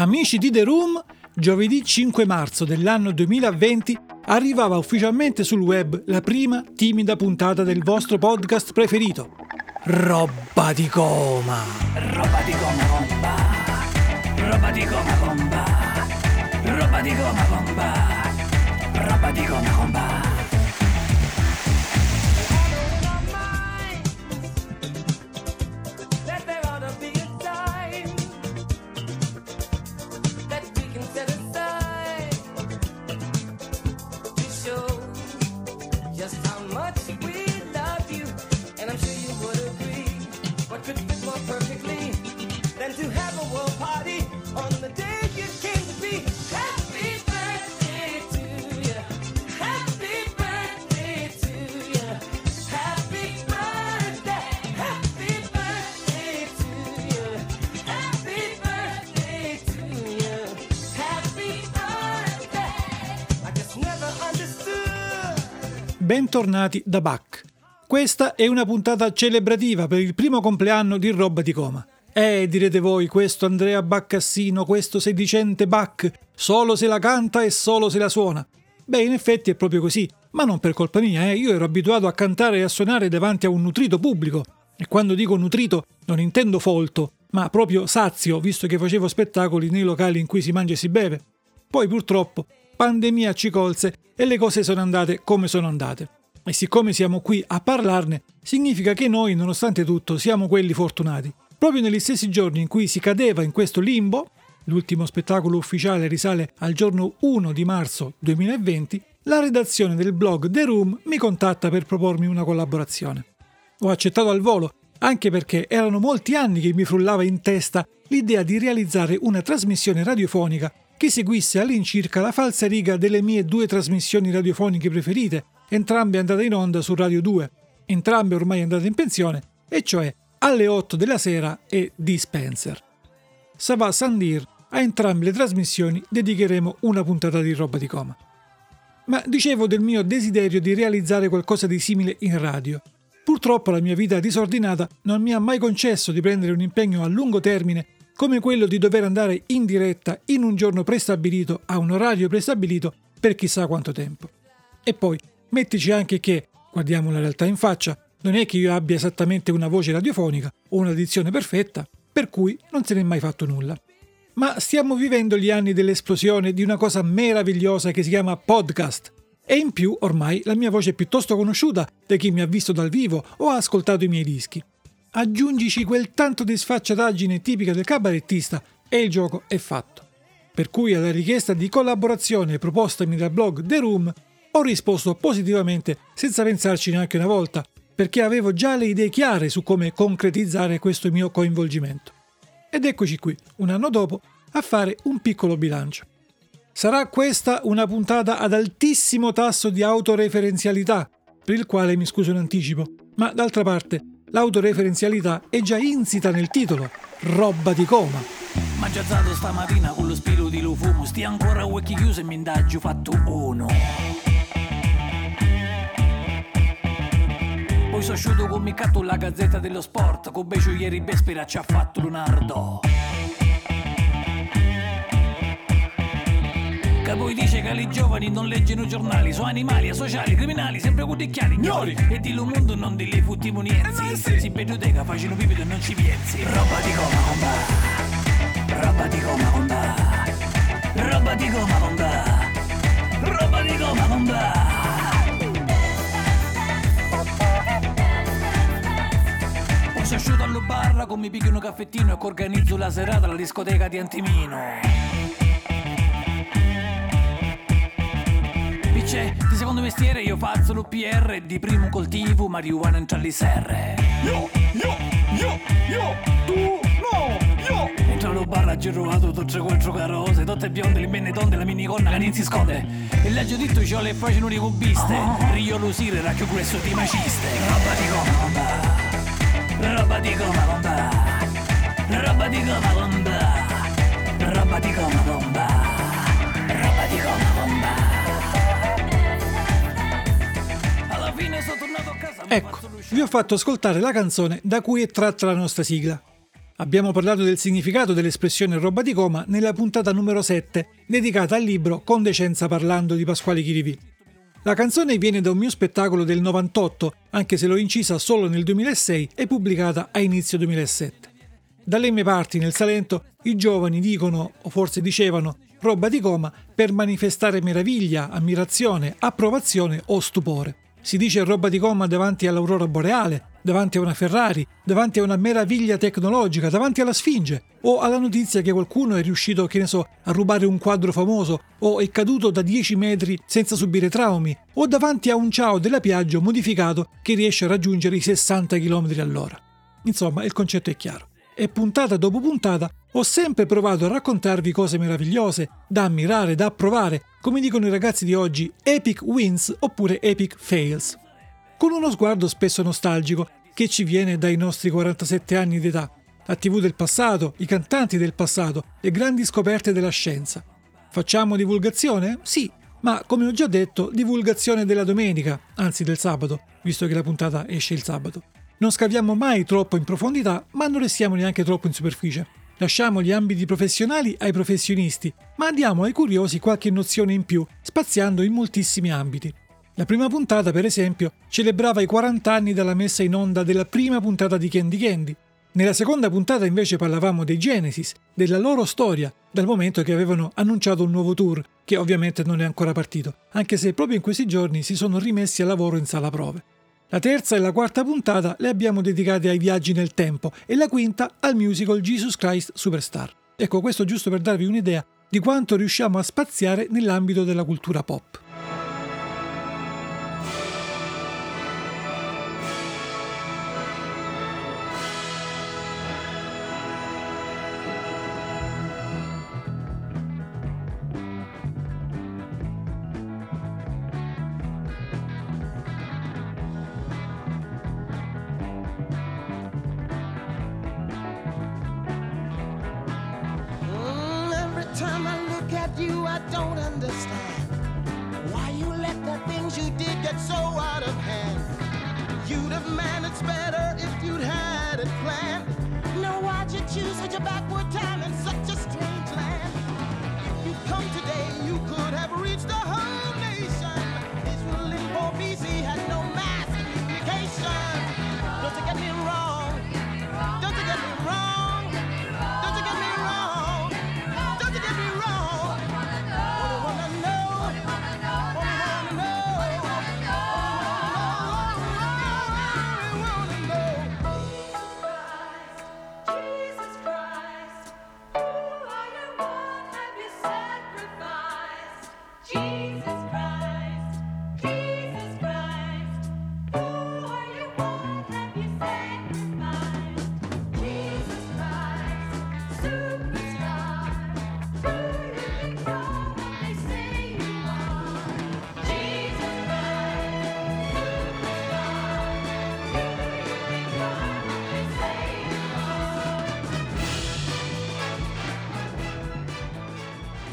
Amici di The Room, giovedì 5 marzo dell'anno 2020 arrivava ufficialmente sul web la prima timida puntata del vostro podcast preferito. Roba di coma. Roba di gomma bomba. Roba di gomma bomba. Roba di gomma bomba. Roba di gomma bomba. Bentornati da Bach. Questa è una puntata celebrativa per il primo compleanno di Roba di Coma. Eh, direte voi, questo Andrea Baccassino, questo sedicente Bach, solo se la canta e solo se la suona. Beh, in effetti è proprio così, ma non per colpa mia, eh. io ero abituato a cantare e a suonare davanti a un nutrito pubblico. E quando dico nutrito non intendo folto, ma proprio sazio, visto che facevo spettacoli nei locali in cui si mangia e si beve. Poi purtroppo pandemia ci colse e le cose sono andate come sono andate. E siccome siamo qui a parlarne, significa che noi, nonostante tutto, siamo quelli fortunati. Proprio negli stessi giorni in cui si cadeva in questo limbo, l'ultimo spettacolo ufficiale risale al giorno 1 di marzo 2020, la redazione del blog The Room mi contatta per propormi una collaborazione. Ho accettato al volo, anche perché erano molti anni che mi frullava in testa l'idea di realizzare una trasmissione radiofonica che seguisse all'incirca la falsa riga delle mie due trasmissioni radiofoniche preferite, entrambe andate in onda su Radio 2, entrambe ormai andate in pensione, e cioè alle 8 della sera e Dispenser. Sava Sandir, a entrambe le trasmissioni dedicheremo una puntata di roba di coma. Ma dicevo del mio desiderio di realizzare qualcosa di simile in radio. Purtroppo la mia vita disordinata non mi ha mai concesso di prendere un impegno a lungo termine come quello di dover andare in diretta in un giorno prestabilito a un orario prestabilito per chissà quanto tempo. E poi mettici anche che, guardiamo la realtà in faccia, non è che io abbia esattamente una voce radiofonica o una dizione perfetta, per cui non se n'è mai fatto nulla. Ma stiamo vivendo gli anni dell'esplosione di una cosa meravigliosa che si chiama podcast. E in più ormai la mia voce è piuttosto conosciuta da chi mi ha visto dal vivo o ha ascoltato i miei dischi. Aggiungici quel tanto di sfacciataggine tipica del cabarettista e il gioco è fatto. Per cui alla richiesta di collaborazione propostami dal blog The Room ho risposto positivamente senza pensarci neanche una volta, perché avevo già le idee chiare su come concretizzare questo mio coinvolgimento. Ed eccoci qui, un anno dopo, a fare un piccolo bilancio. Sarà questa una puntata ad altissimo tasso di autoreferenzialità, per il quale mi scuso in anticipo, ma d'altra parte l'autoreferenzialità è già insita nel titolo, roba di coma. Mangia alzato stamattina con lo spirito di lo fumo Stia ancora a occhi chiusi e mi indagio fatto uno Poi sono asciutto con mi catto la gazzetta dello sport Con becio ieri Bespera ci ha fatto Leonardo poi dice che i giovani non leggono giornali Sono animali, asociali, criminali, sempre cudicchiali Ignori E di lo mondo non di lì futtiamo niente Si biblioteca facendo pipito e non ci piensi. Roba di gomma, comba Roba di gomma, roba di gomma bomba, roba di gomma bomba. O si asciuto allo barra con mi picchio un caffettino e che organizzo la serata alla discoteca di Antimino. Secondo mestiere io faccio l'UPR, di primo coltivo marijuana in Cialliserre. Io, io, io, io, tu, no, io. Entro allo bar ha girovato tutte quattro carose, tutte bionde, le benne tonde, la minigonna che non si sconde. E legge detto c'ho le facce non cubiste, rio lusire, racchio questo di maciste. Roba di gomma Ecco, vi ho fatto ascoltare la canzone da cui è tratta la nostra sigla. Abbiamo parlato del significato dell'espressione roba di coma nella puntata numero 7, dedicata al libro Con decenza parlando di Pasquale Chirivi. La canzone viene da un mio spettacolo del 98, anche se l'ho incisa solo nel 2006 e pubblicata a inizio 2007. Dalle mie parti, nel Salento, i giovani dicono, o forse dicevano, roba di coma per manifestare meraviglia, ammirazione, approvazione o stupore. Si dice roba di coma davanti all'aurora boreale, davanti a una Ferrari, davanti a una meraviglia tecnologica, davanti alla Sfinge, o alla notizia che qualcuno è riuscito, che ne so, a rubare un quadro famoso, o è caduto da 10 metri senza subire traumi, o davanti a un ciao della Piaggio modificato che riesce a raggiungere i 60 km all'ora. Insomma, il concetto è chiaro. E puntata dopo puntata ho sempre provato a raccontarvi cose meravigliose, da ammirare, da approvare, come dicono i ragazzi di oggi, epic wins oppure epic fails. Con uno sguardo spesso nostalgico che ci viene dai nostri 47 anni d'età, la TV del passato, i cantanti del passato, le grandi scoperte della scienza. Facciamo divulgazione? Sì, ma come ho già detto, divulgazione della domenica, anzi del sabato, visto che la puntata esce il sabato. Non scaviamo mai troppo in profondità, ma non restiamo neanche troppo in superficie. Lasciamo gli ambiti professionali ai professionisti, ma diamo ai curiosi qualche nozione in più, spaziando in moltissimi ambiti. La prima puntata, per esempio, celebrava i 40 anni dalla messa in onda della prima puntata di Candy Candy. Nella seconda puntata invece parlavamo dei Genesis, della loro storia, dal momento che avevano annunciato un nuovo tour, che ovviamente non è ancora partito, anche se proprio in questi giorni si sono rimessi al lavoro in sala prove. La terza e la quarta puntata le abbiamo dedicate ai viaggi nel tempo e la quinta al musical Jesus Christ Superstar. Ecco, questo giusto per darvi un'idea di quanto riusciamo a spaziare nell'ambito della cultura pop.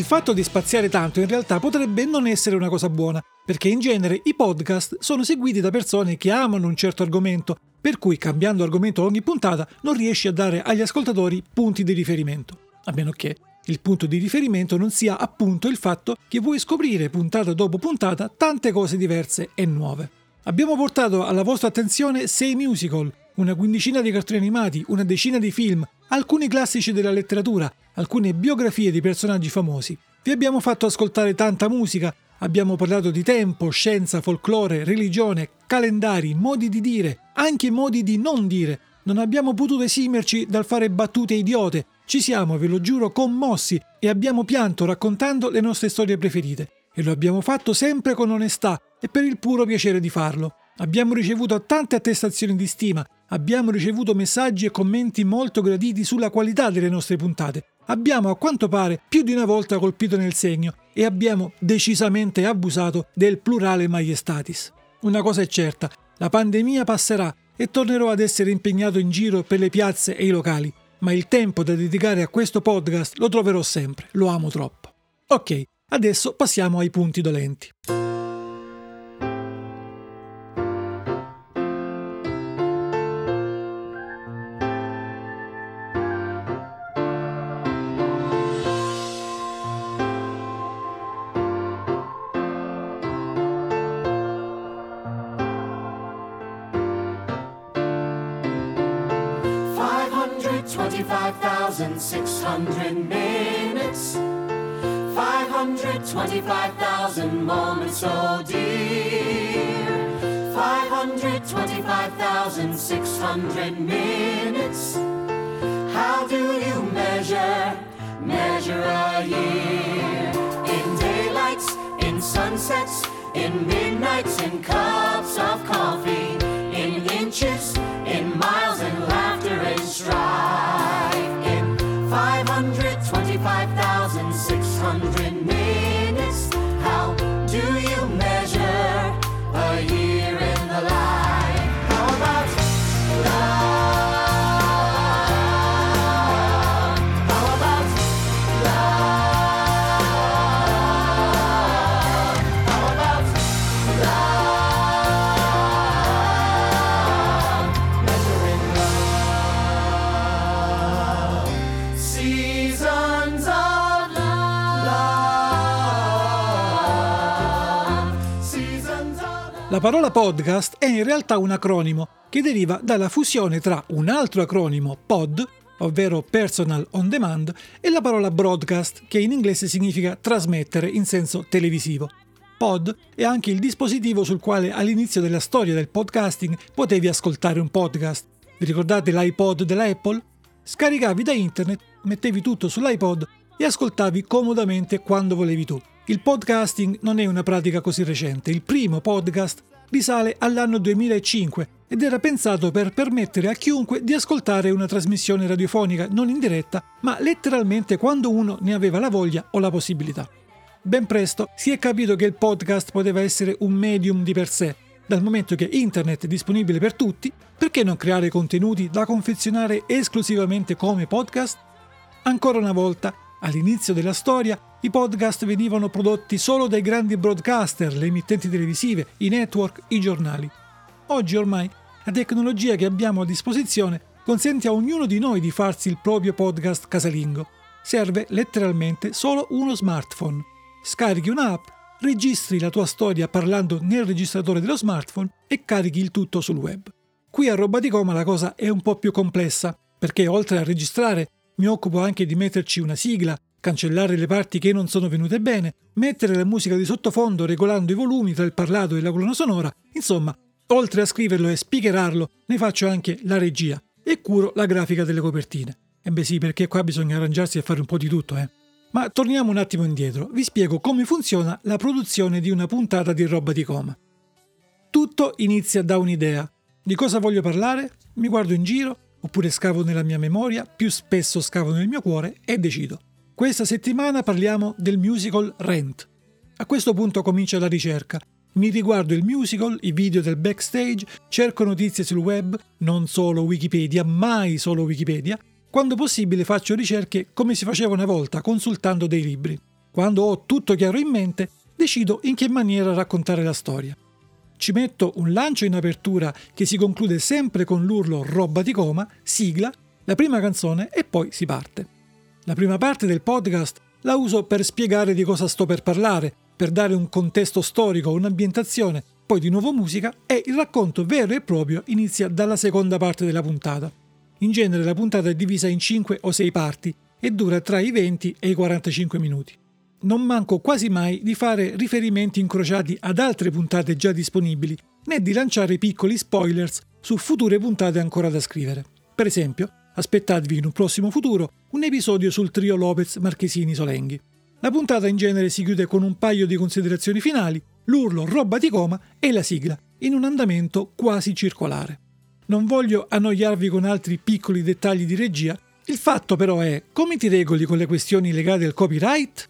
Il fatto di spaziare tanto in realtà potrebbe non essere una cosa buona, perché in genere i podcast sono seguiti da persone che amano un certo argomento, per cui cambiando argomento ogni puntata non riesci a dare agli ascoltatori punti di riferimento. A meno che il punto di riferimento non sia appunto il fatto che vuoi scoprire puntata dopo puntata tante cose diverse e nuove. Abbiamo portato alla vostra attenzione 6 musical, una quindicina di cartoni animati, una decina di film, alcuni classici della letteratura, alcune biografie di personaggi famosi. Vi abbiamo fatto ascoltare tanta musica, abbiamo parlato di tempo, scienza, folklore, religione, calendari, modi di dire, anche modi di non dire. Non abbiamo potuto esimerci dal fare battute idiote. Ci siamo, ve lo giuro, commossi e abbiamo pianto raccontando le nostre storie preferite. E lo abbiamo fatto sempre con onestà e per il puro piacere di farlo. Abbiamo ricevuto tante attestazioni di stima, abbiamo ricevuto messaggi e commenti molto graditi sulla qualità delle nostre puntate. Abbiamo a quanto pare più di una volta colpito nel segno e abbiamo decisamente abusato del plurale maiestatis. Una cosa è certa, la pandemia passerà e tornerò ad essere impegnato in giro per le piazze e i locali, ma il tempo da dedicare a questo podcast lo troverò sempre, lo amo troppo. Ok, adesso passiamo ai punti dolenti. 25,000 moments so dear. 525,600 minutes. How do you measure, measure a year? In daylights, in sunsets, in midnights, in cups of coffee. La parola podcast è in realtà un acronimo che deriva dalla fusione tra un altro acronimo POD, ovvero Personal On Demand, e la parola broadcast, che in inglese significa trasmettere in senso televisivo. Pod è anche il dispositivo sul quale all'inizio della storia del podcasting potevi ascoltare un podcast. Vi ricordate l'iPod della Apple? Scaricavi da internet, mettevi tutto sull'iPod e ascoltavi comodamente quando volevi tu. Il podcasting non è una pratica così recente, il primo podcast risale all'anno 2005 ed era pensato per permettere a chiunque di ascoltare una trasmissione radiofonica non in diretta, ma letteralmente quando uno ne aveva la voglia o la possibilità. Ben presto si è capito che il podcast poteva essere un medium di per sé, dal momento che internet è disponibile per tutti, perché non creare contenuti da confezionare esclusivamente come podcast? Ancora una volta, all'inizio della storia, i podcast venivano prodotti solo dai grandi broadcaster, le emittenti televisive, i network, i giornali. Oggi ormai la tecnologia che abbiamo a disposizione consente a ognuno di noi di farsi il proprio podcast casalingo. Serve letteralmente solo uno smartphone. Scarichi un'app, registri la tua storia parlando nel registratore dello smartphone e carichi il tutto sul web. Qui a Roba di Coma la cosa è un po' più complessa, perché oltre a registrare mi occupo anche di metterci una sigla, cancellare le parti che non sono venute bene, mettere la musica di sottofondo regolando i volumi tra il parlato e la colonna sonora, insomma, oltre a scriverlo e speakerarlo, ne faccio anche la regia e curo la grafica delle copertine. E beh sì, perché qua bisogna arrangiarsi e fare un po' di tutto, eh. Ma torniamo un attimo indietro, vi spiego come funziona la produzione di una puntata di roba di coma. Tutto inizia da un'idea. Di cosa voglio parlare? Mi guardo in giro, oppure scavo nella mia memoria, più spesso scavo nel mio cuore e decido. Questa settimana parliamo del musical Rent. A questo punto comincia la ricerca. Mi riguardo il musical, i video del backstage, cerco notizie sul web, non solo Wikipedia, mai solo Wikipedia. Quando possibile faccio ricerche come si faceva una volta, consultando dei libri. Quando ho tutto chiaro in mente, decido in che maniera raccontare la storia. Ci metto un lancio in apertura che si conclude sempre con l'urlo roba di coma, sigla, la prima canzone e poi si parte. La prima parte del podcast la uso per spiegare di cosa sto per parlare, per dare un contesto storico, un'ambientazione, poi di nuovo musica e il racconto vero e proprio inizia dalla seconda parte della puntata. In genere la puntata è divisa in 5 o 6 parti e dura tra i 20 e i 45 minuti. non manco quasi mai di fare riferimenti incrociati ad altre puntate già disponibili, né di lanciare piccoli spoilers su future puntate ancora da scrivere. Per esempio, aspettatevi in un prossimo futuro un episodio sul trio Lopez Marchesini Solenghi. La puntata in genere si chiude con un paio di considerazioni finali, l'urlo roba di coma e la sigla, in un andamento quasi circolare. Non voglio annoiarvi con altri piccoli dettagli di regia, il fatto però è come ti regoli con le questioni legate al copyright?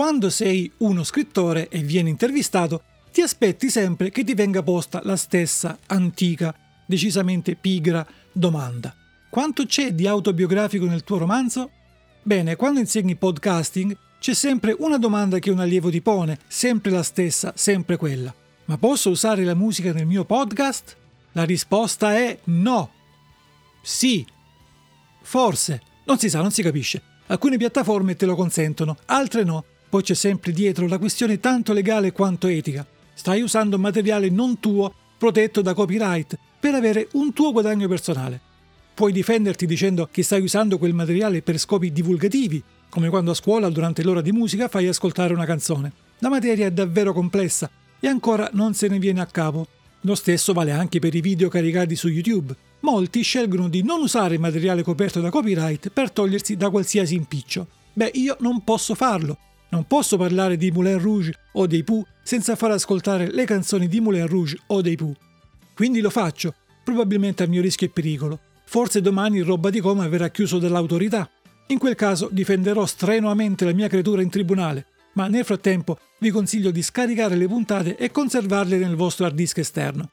Quando sei uno scrittore e vieni intervistato, ti aspetti sempre che ti venga posta la stessa antica, decisamente pigra domanda. Quanto c'è di autobiografico nel tuo romanzo? Bene, quando insegni podcasting c'è sempre una domanda che un allievo ti pone, sempre la stessa, sempre quella. Ma posso usare la musica nel mio podcast? La risposta è no. Sì. Forse. Non si sa, non si capisce. Alcune piattaforme te lo consentono, altre no. Poi c'è sempre dietro la questione tanto legale quanto etica. Stai usando materiale non tuo, protetto da copyright, per avere un tuo guadagno personale. Puoi difenderti dicendo che stai usando quel materiale per scopi divulgativi, come quando a scuola durante l'ora di musica fai ascoltare una canzone. La materia è davvero complessa e ancora non se ne viene a capo. Lo stesso vale anche per i video caricati su YouTube. Molti scelgono di non usare materiale coperto da copyright per togliersi da qualsiasi impiccio. Beh, io non posso farlo. Non posso parlare di Moulin Rouge o dei Pooh senza far ascoltare le canzoni di Moulin Rouge o dei Pooh. Quindi lo faccio, probabilmente a mio rischio e pericolo. Forse domani roba di coma verrà chiuso dall'autorità. In quel caso difenderò strenuamente la mia creatura in tribunale, ma nel frattempo vi consiglio di scaricare le puntate e conservarle nel vostro hard disk esterno.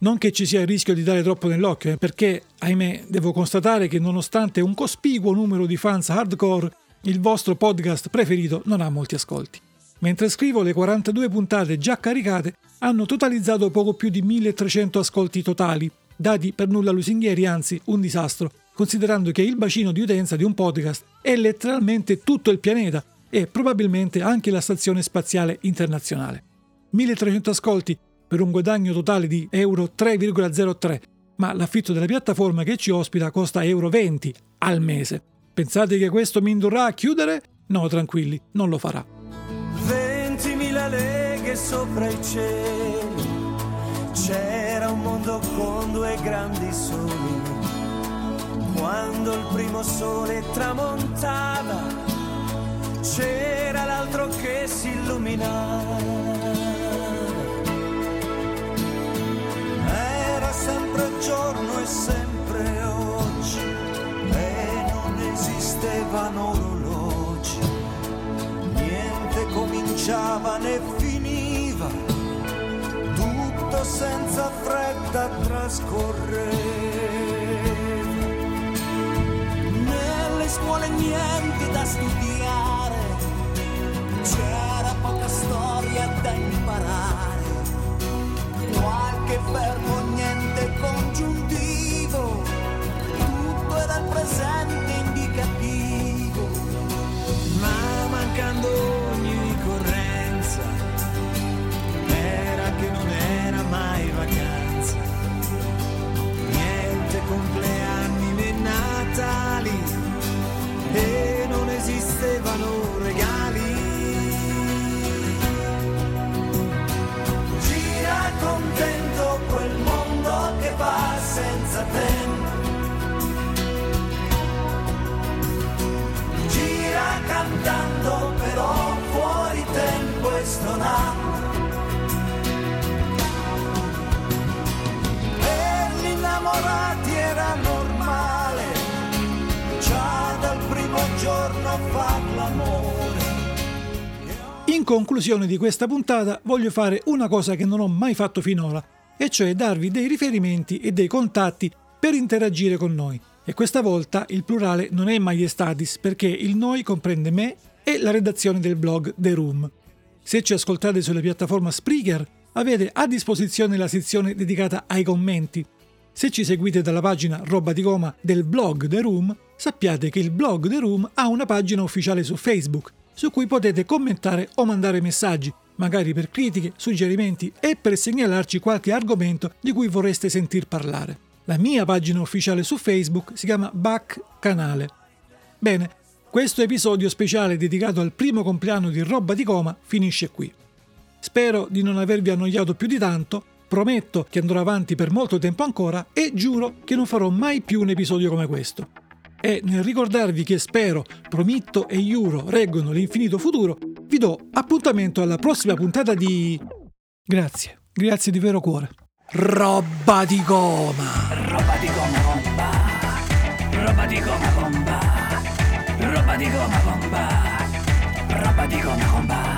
Non che ci sia il rischio di dare troppo nell'occhio, eh, perché, ahimè, devo constatare che nonostante un cospicuo numero di fans hardcore, il vostro podcast preferito non ha molti ascolti. Mentre scrivo, le 42 puntate già caricate hanno totalizzato poco più di 1300 ascolti totali, dati per nulla lusinghieri, anzi un disastro, considerando che il bacino di utenza di un podcast è letteralmente tutto il pianeta e probabilmente anche la stazione spaziale internazionale. 1300 ascolti per un guadagno totale di euro 3,03, ma l'affitto della piattaforma che ci ospita costa euro 20 al mese. Pensate che questo mi indurrà a chiudere? No, tranquilli, non lo farà. 20.000 leghe sopra i cieli, c'era un mondo con due grandi soli. Quando il primo sole tramontava, c'era l'altro che si illuminava. Era sempre giorno e sempre esistevano orologi niente cominciava né finiva, tutto senza fretta trascorreva. Nelle scuole niente da studiare, c'era poca storia da imparare, qualche verbo ma mancando ogni ricorrenza era che non era mai vacanza. Niente compleanni né natali. E non esistevano regali conclusione di questa puntata voglio fare una cosa che non ho mai fatto finora, e cioè darvi dei riferimenti e dei contatti per interagire con noi. E questa volta il plurale non è maiestatis perché il noi comprende me e la redazione del blog The Room. Se ci ascoltate sulla piattaforma Spreaker avete a disposizione la sezione dedicata ai commenti. Se ci seguite dalla pagina Roba di Goma del blog The Room, sappiate che il blog The Room ha una pagina ufficiale su Facebook su cui potete commentare o mandare messaggi, magari per critiche, suggerimenti e per segnalarci qualche argomento di cui vorreste sentir parlare. La mia pagina ufficiale su Facebook si chiama Back Canale. Bene, questo episodio speciale dedicato al primo compleanno di Roba di Coma finisce qui. Spero di non avervi annoiato più di tanto, prometto che andrò avanti per molto tempo ancora e giuro che non farò mai più un episodio come questo. E nel ricordarvi che spero, prometto e giuro reggono l'infinito futuro, vi do appuntamento alla prossima puntata di... Grazie, grazie di vero cuore. Roba di goma! Roba di gomma bomba. Roba di gomma bomba. Roba di gomma bomba. Roba di gomma bomba.